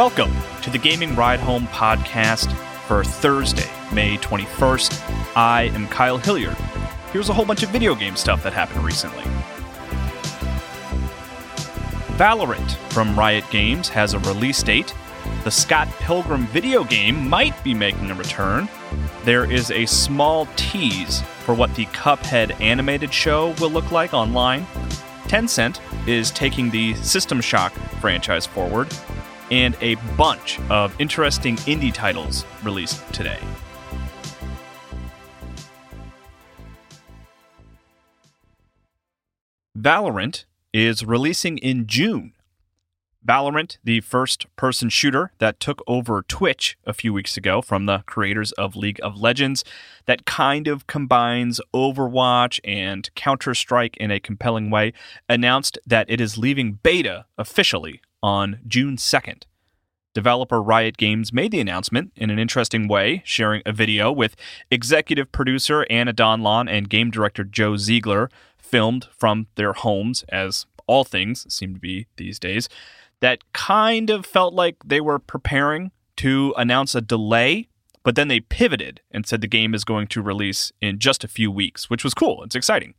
Welcome to the Gaming Ride Home podcast for Thursday, May 21st. I am Kyle Hilliard. Here's a whole bunch of video game stuff that happened recently. Valorant from Riot Games has a release date. The Scott Pilgrim video game might be making a return. There is a small tease for what the Cuphead animated show will look like online. Tencent is taking the System Shock franchise forward and a bunch of interesting indie titles released today. Valorant is releasing in June. Valorant, the first person shooter that took over Twitch a few weeks ago from the creators of League of Legends, that kind of combines Overwatch and Counter Strike in a compelling way, announced that it is leaving beta officially on June 2nd. Developer Riot Games made the announcement in an interesting way, sharing a video with executive producer Anna Donlon and game director Joe Ziegler, filmed from their homes, as all things seem to be these days, that kind of felt like they were preparing to announce a delay, but then they pivoted and said the game is going to release in just a few weeks, which was cool. It's exciting.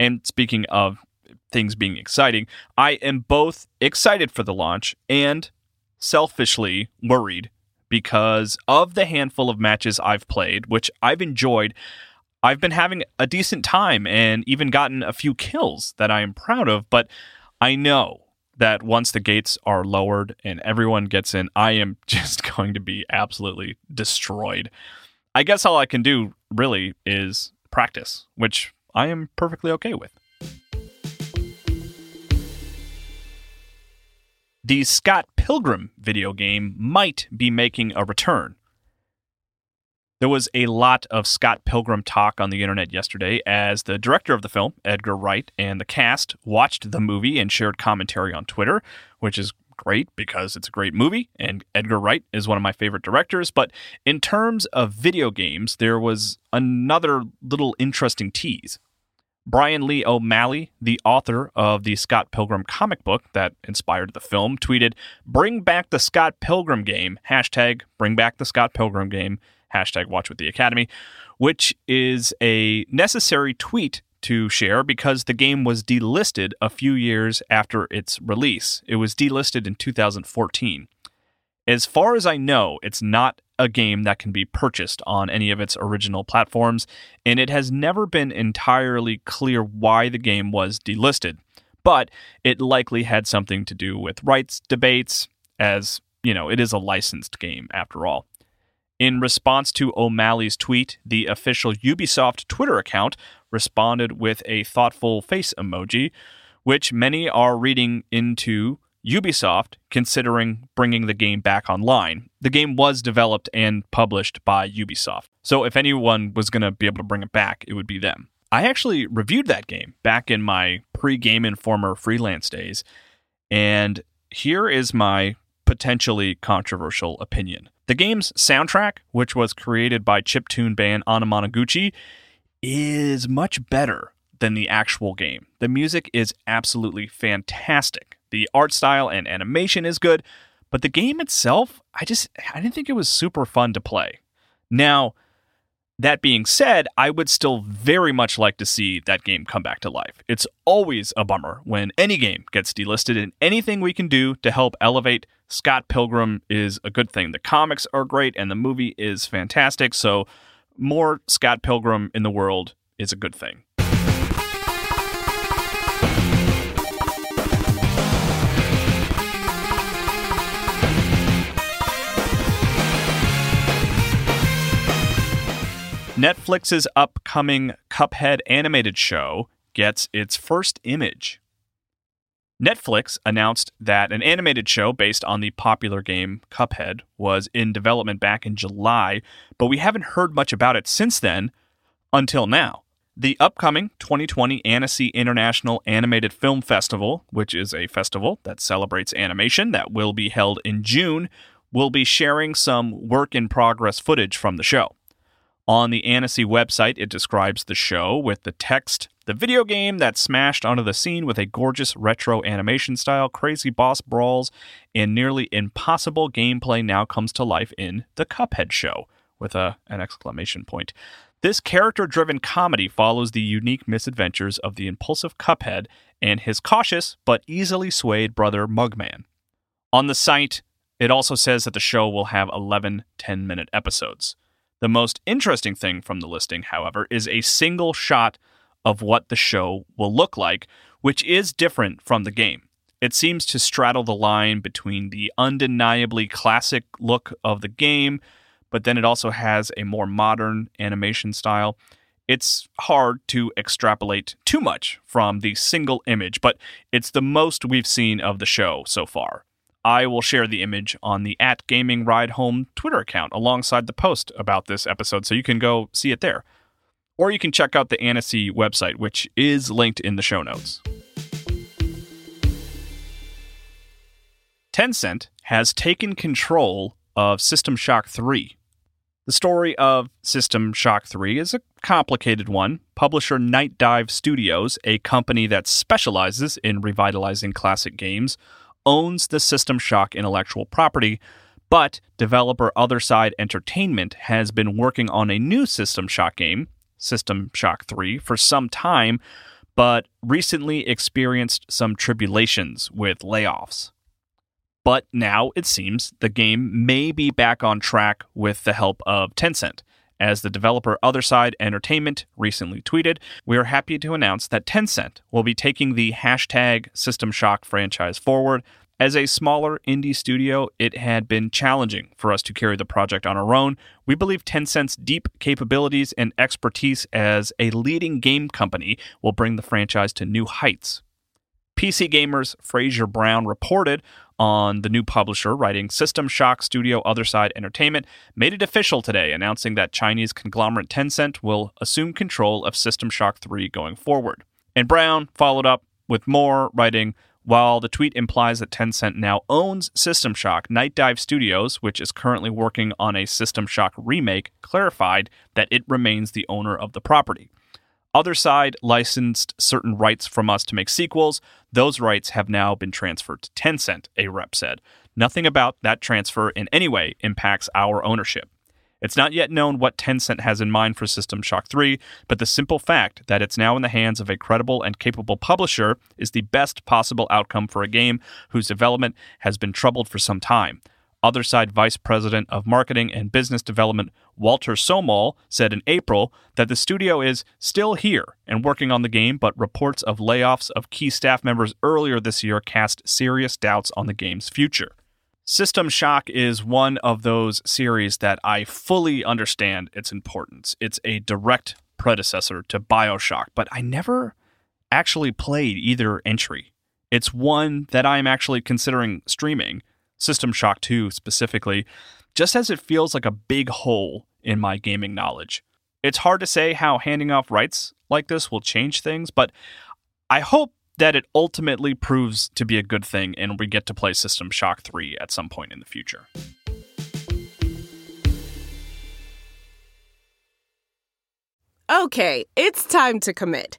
And speaking of things being exciting, I am both excited for the launch and selfishly worried because of the handful of matches I've played, which I've enjoyed. I've been having a decent time and even gotten a few kills that I am proud of, but I know that once the gates are lowered and everyone gets in, I am just going to be absolutely destroyed. I guess all I can do really is practice, which I am perfectly okay with. The Scott Pilgrim video game might be making a return. There was a lot of Scott Pilgrim talk on the internet yesterday as the director of the film, Edgar Wright, and the cast watched the movie and shared commentary on Twitter, which is great because it's a great movie and Edgar Wright is one of my favorite directors. But in terms of video games, there was another little interesting tease. Brian Lee O'Malley, the author of the Scott Pilgrim comic book that inspired the film, tweeted, Bring back the Scott Pilgrim game, hashtag bring back the Scott Pilgrim game, hashtag watch with the Academy, which is a necessary tweet to share because the game was delisted a few years after its release. It was delisted in 2014. As far as I know, it's not a game that can be purchased on any of its original platforms, and it has never been entirely clear why the game was delisted. But it likely had something to do with rights debates, as, you know, it is a licensed game after all. In response to O'Malley's tweet, the official Ubisoft Twitter account responded with a thoughtful face emoji, which many are reading into Ubisoft considering bringing the game back online. The game was developed and published by Ubisoft. So if anyone was going to be able to bring it back, it would be them. I actually reviewed that game back in my pre Game Informer freelance days. And here is my potentially controversial opinion. The game's soundtrack, which was created by chiptune band Anamanaguchi, is much better than the actual game. The music is absolutely fantastic. The art style and animation is good, but the game itself, I just I didn't think it was super fun to play. Now, that being said, I would still very much like to see that game come back to life. It's always a bummer when any game gets delisted, and anything we can do to help elevate Scott Pilgrim is a good thing. The comics are great, and the movie is fantastic, so more Scott Pilgrim in the world is a good thing. Netflix's upcoming Cuphead animated show gets its first image. Netflix announced that an animated show based on the popular game Cuphead was in development back in July, but we haven't heard much about it since then until now. The upcoming 2020 Annecy International Animated Film Festival, which is a festival that celebrates animation that will be held in June, will be sharing some work in progress footage from the show. On the Annecy website, it describes the show with the text the video game that smashed onto the scene with a gorgeous retro animation style, crazy boss brawls, and nearly impossible gameplay now comes to life in The Cuphead Show, with a, an exclamation point. This character driven comedy follows the unique misadventures of the impulsive Cuphead and his cautious but easily swayed brother Mugman. On the site, it also says that the show will have 11 10 minute episodes. The most interesting thing from the listing, however, is a single shot of what the show will look like, which is different from the game. It seems to straddle the line between the undeniably classic look of the game, but then it also has a more modern animation style. It's hard to extrapolate too much from the single image, but it's the most we've seen of the show so far. I will share the image on the at Gaming Ride Home Twitter account alongside the post about this episode, so you can go see it there. Or you can check out the Annecy website, which is linked in the show notes. Tencent has taken control of System Shock 3. The story of System Shock 3 is a complicated one. Publisher Nightdive Studios, a company that specializes in revitalizing classic games, owns the System Shock intellectual property, but developer Otherside Entertainment has been working on a new System Shock game System Shock 3 for some time, but recently experienced some tribulations with layoffs. But now it seems the game may be back on track with the help of Tencent. As the developer Otherside Entertainment recently tweeted, we are happy to announce that Tencent will be taking the hashtag System Shock franchise forward, as a smaller indie studio, it had been challenging for us to carry the project on our own. We believe Tencent's deep capabilities and expertise as a leading game company will bring the franchise to new heights. PC Gamer's Fraser Brown reported on the new publisher, writing System Shock Studio Otherside Entertainment made it official today, announcing that Chinese conglomerate Tencent will assume control of System Shock 3 going forward. And Brown followed up with more, writing, while the tweet implies that Tencent now owns System Shock, Nightdive Studios, which is currently working on a System Shock remake, clarified that it remains the owner of the property. Otherside licensed certain rights from us to make sequels. Those rights have now been transferred to Tencent, a rep said. Nothing about that transfer in any way impacts our ownership. It's not yet known what Tencent has in mind for System Shock 3, but the simple fact that it's now in the hands of a credible and capable publisher is the best possible outcome for a game whose development has been troubled for some time. Otherside Vice President of Marketing and Business Development Walter Somol said in April that the studio is still here and working on the game, but reports of layoffs of key staff members earlier this year cast serious doubts on the game's future. System Shock is one of those series that I fully understand its importance. It's a direct predecessor to Bioshock, but I never actually played either entry. It's one that I'm actually considering streaming, System Shock 2 specifically, just as it feels like a big hole in my gaming knowledge. It's hard to say how handing off rights like this will change things, but I hope that it ultimately proves to be a good thing and we get to play System Shock 3 at some point in the future. Okay, it's time to commit.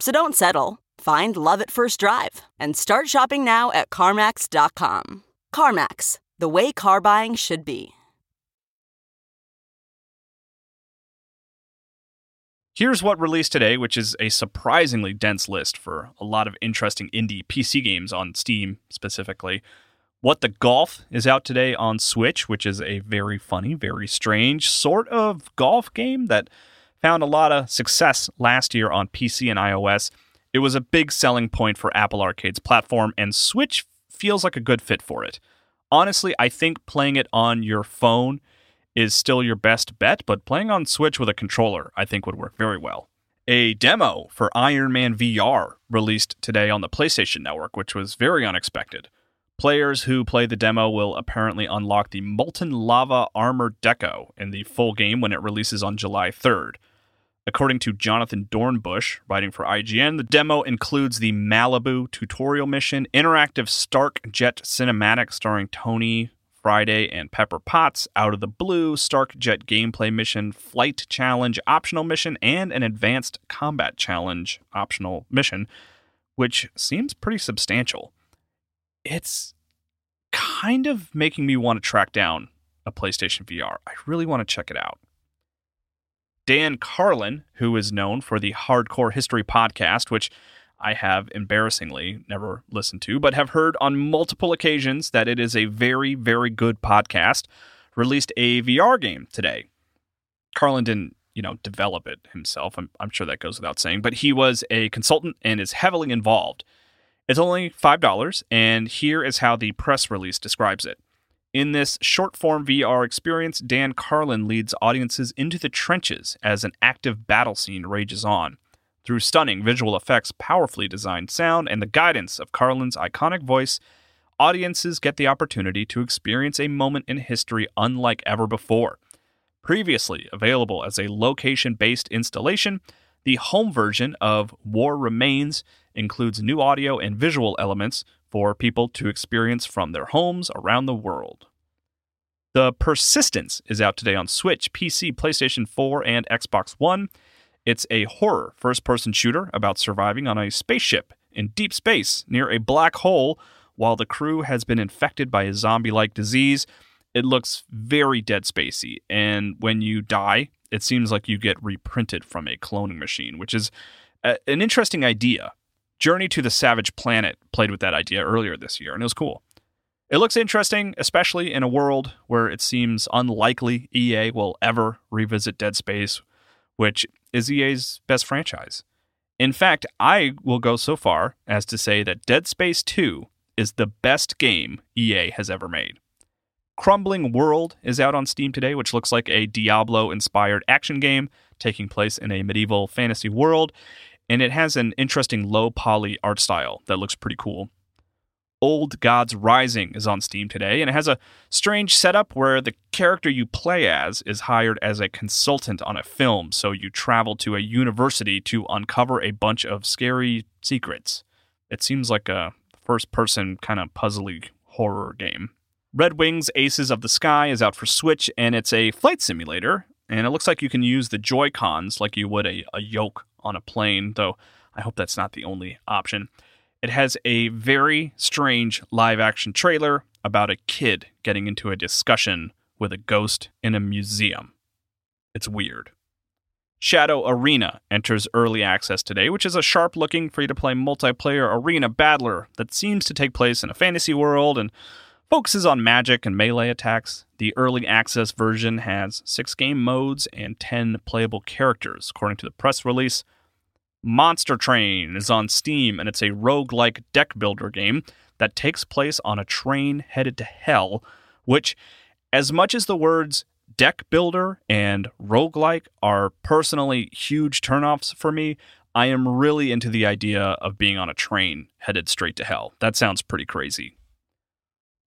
So don't settle. Find love at first drive and start shopping now at CarMax.com. CarMax, the way car buying should be. Here's what released today, which is a surprisingly dense list for a lot of interesting indie PC games on Steam specifically. What the Golf is out today on Switch, which is a very funny, very strange sort of golf game that found a lot of success last year on PC and iOS. It was a big selling point for Apple Arcade's platform, and Switch feels like a good fit for it. Honestly, I think playing it on your phone is still your best bet, but playing on Switch with a controller, I think, would work very well. A demo for Iron Man VR released today on the PlayStation Network, which was very unexpected. Players who play the demo will apparently unlock the Molten Lava Armor Deco in the full game when it releases on July 3rd. According to Jonathan Dornbush, writing for IGN, the demo includes the Malibu tutorial mission, interactive Stark Jet cinematic starring Tony Friday and Pepper Potts, Out of the Blue, Stark Jet gameplay mission, Flight Challenge optional mission, and an Advanced Combat Challenge optional mission, which seems pretty substantial. It's kind of making me want to track down a PlayStation VR. I really want to check it out. Dan Carlin, who is known for the Hardcore History podcast, which I have embarrassingly never listened to, but have heard on multiple occasions that it is a very, very good podcast, released a VR game today. Carlin didn't, you know, develop it himself. I'm, I'm sure that goes without saying, but he was a consultant and is heavily involved. It's only $5, and here is how the press release describes it. In this short form VR experience, Dan Carlin leads audiences into the trenches as an active battle scene rages on. Through stunning visual effects, powerfully designed sound, and the guidance of Carlin's iconic voice, audiences get the opportunity to experience a moment in history unlike ever before. Previously available as a location based installation, the home version of War Remains includes new audio and visual elements for people to experience from their homes around the world. The Persistence is out today on Switch, PC, PlayStation 4, and Xbox One. It's a horror first person shooter about surviving on a spaceship in deep space near a black hole while the crew has been infected by a zombie like disease. It looks very Dead Spacey, and when you die, it seems like you get reprinted from a cloning machine, which is a, an interesting idea. Journey to the Savage Planet played with that idea earlier this year, and it was cool. It looks interesting, especially in a world where it seems unlikely EA will ever revisit Dead Space, which is EA's best franchise. In fact, I will go so far as to say that Dead Space 2 is the best game EA has ever made. Crumbling World is out on Steam today, which looks like a Diablo inspired action game taking place in a medieval fantasy world, and it has an interesting low poly art style that looks pretty cool. Old Gods Rising is on Steam today, and it has a strange setup where the character you play as is hired as a consultant on a film, so you travel to a university to uncover a bunch of scary secrets. It seems like a first person kind of puzzly horror game. Red Wings Aces of the Sky is out for Switch, and it's a flight simulator, and it looks like you can use the Joy Cons like you would a, a yoke on a plane, though I hope that's not the only option. It has a very strange live action trailer about a kid getting into a discussion with a ghost in a museum. It's weird. Shadow Arena enters early access today, which is a sharp looking free to play multiplayer arena battler that seems to take place in a fantasy world and focuses on magic and melee attacks. The early access version has six game modes and 10 playable characters, according to the press release. Monster Train is on Steam, and it's a rogue-like deck builder game that takes place on a train headed to hell, which, as much as the words deck builder and roguelike are personally huge turnoffs for me, I am really into the idea of being on a train headed straight to hell. That sounds pretty crazy.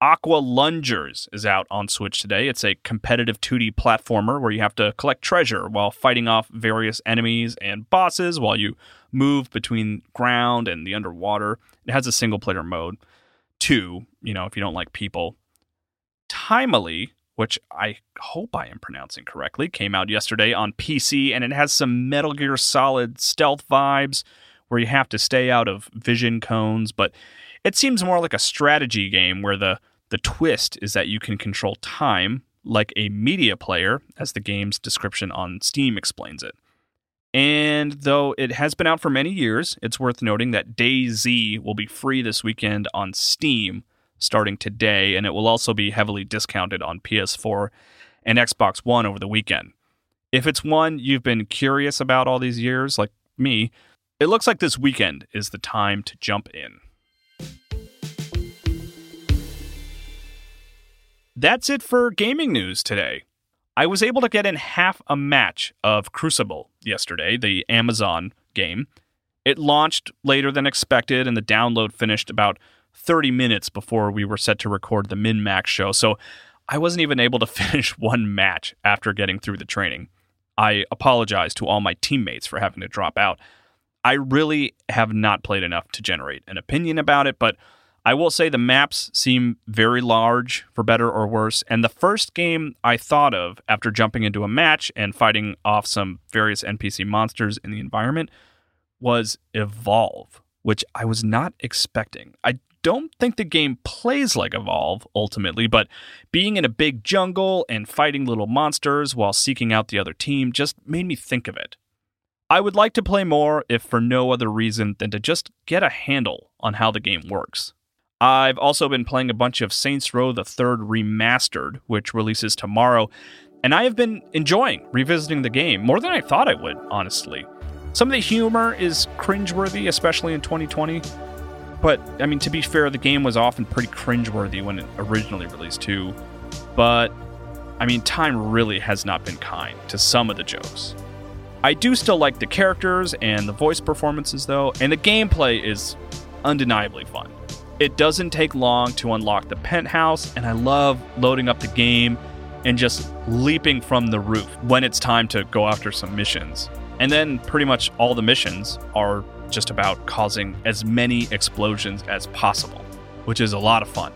Aqua Lungers is out on Switch today. It's a competitive 2D platformer where you have to collect treasure while fighting off various enemies and bosses while you move between ground and the underwater. It has a single player mode. 2, you know, if you don't like people. Timelie, which I hope I am pronouncing correctly, came out yesterday on PC and it has some Metal Gear Solid stealth vibes where you have to stay out of vision cones, but it seems more like a strategy game where the the twist is that you can control time like a media player, as the game's description on Steam explains it. And though it has been out for many years, it's worth noting that DayZ will be free this weekend on Steam starting today, and it will also be heavily discounted on PS4 and Xbox One over the weekend. If it's one you've been curious about all these years, like me, it looks like this weekend is the time to jump in. That's it for gaming news today. I was able to get in half a match of Crucible yesterday, the Amazon game. It launched later than expected, and the download finished about 30 minutes before we were set to record the Min Max show, so I wasn't even able to finish one match after getting through the training. I apologize to all my teammates for having to drop out. I really have not played enough to generate an opinion about it, but I will say the maps seem very large, for better or worse. And the first game I thought of after jumping into a match and fighting off some various NPC monsters in the environment was Evolve, which I was not expecting. I don't think the game plays like Evolve ultimately, but being in a big jungle and fighting little monsters while seeking out the other team just made me think of it. I would like to play more if for no other reason than to just get a handle on how the game works. I've also been playing a bunch of Saints Row the Third Remastered, which releases tomorrow, and I have been enjoying revisiting the game more than I thought I would, honestly. Some of the humor is cringeworthy, especially in 2020. But, I mean, to be fair, the game was often pretty cringeworthy when it originally released, too. But, I mean, time really has not been kind to some of the jokes. I do still like the characters and the voice performances, though, and the gameplay is undeniably fun. It doesn't take long to unlock the penthouse, and I love loading up the game and just leaping from the roof when it's time to go after some missions. And then pretty much all the missions are just about causing as many explosions as possible, which is a lot of fun.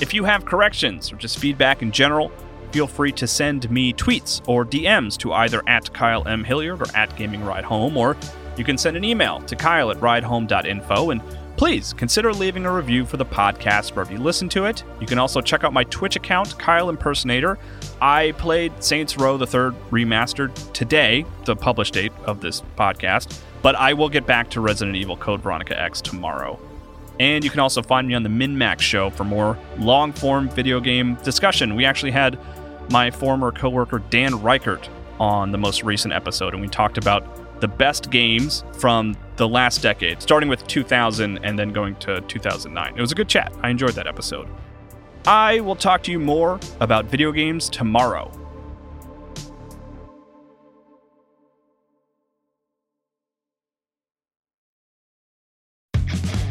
If you have corrections or just feedback in general, feel free to send me tweets or DMs to either at Kyle M. Hilliard or at Gaming Ride Home, or you can send an email to kyle at ridehome.info and Please consider leaving a review for the podcast wherever you listen to it. You can also check out my Twitch account, Kyle Impersonator. I played Saints Row the Third Remastered today, the published date of this podcast, but I will get back to Resident Evil Code Veronica X tomorrow. And you can also find me on the MinMax show for more long form video game discussion. We actually had my former coworker Dan Ryckert on the most recent episode, and we talked about the best games from the last decade, starting with 2000 and then going to 2009. It was a good chat. I enjoyed that episode. I will talk to you more about video games tomorrow.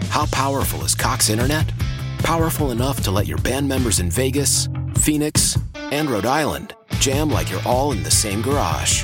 How powerful is Cox Internet? Powerful enough to let your band members in Vegas, Phoenix, and Rhode Island jam like you're all in the same garage.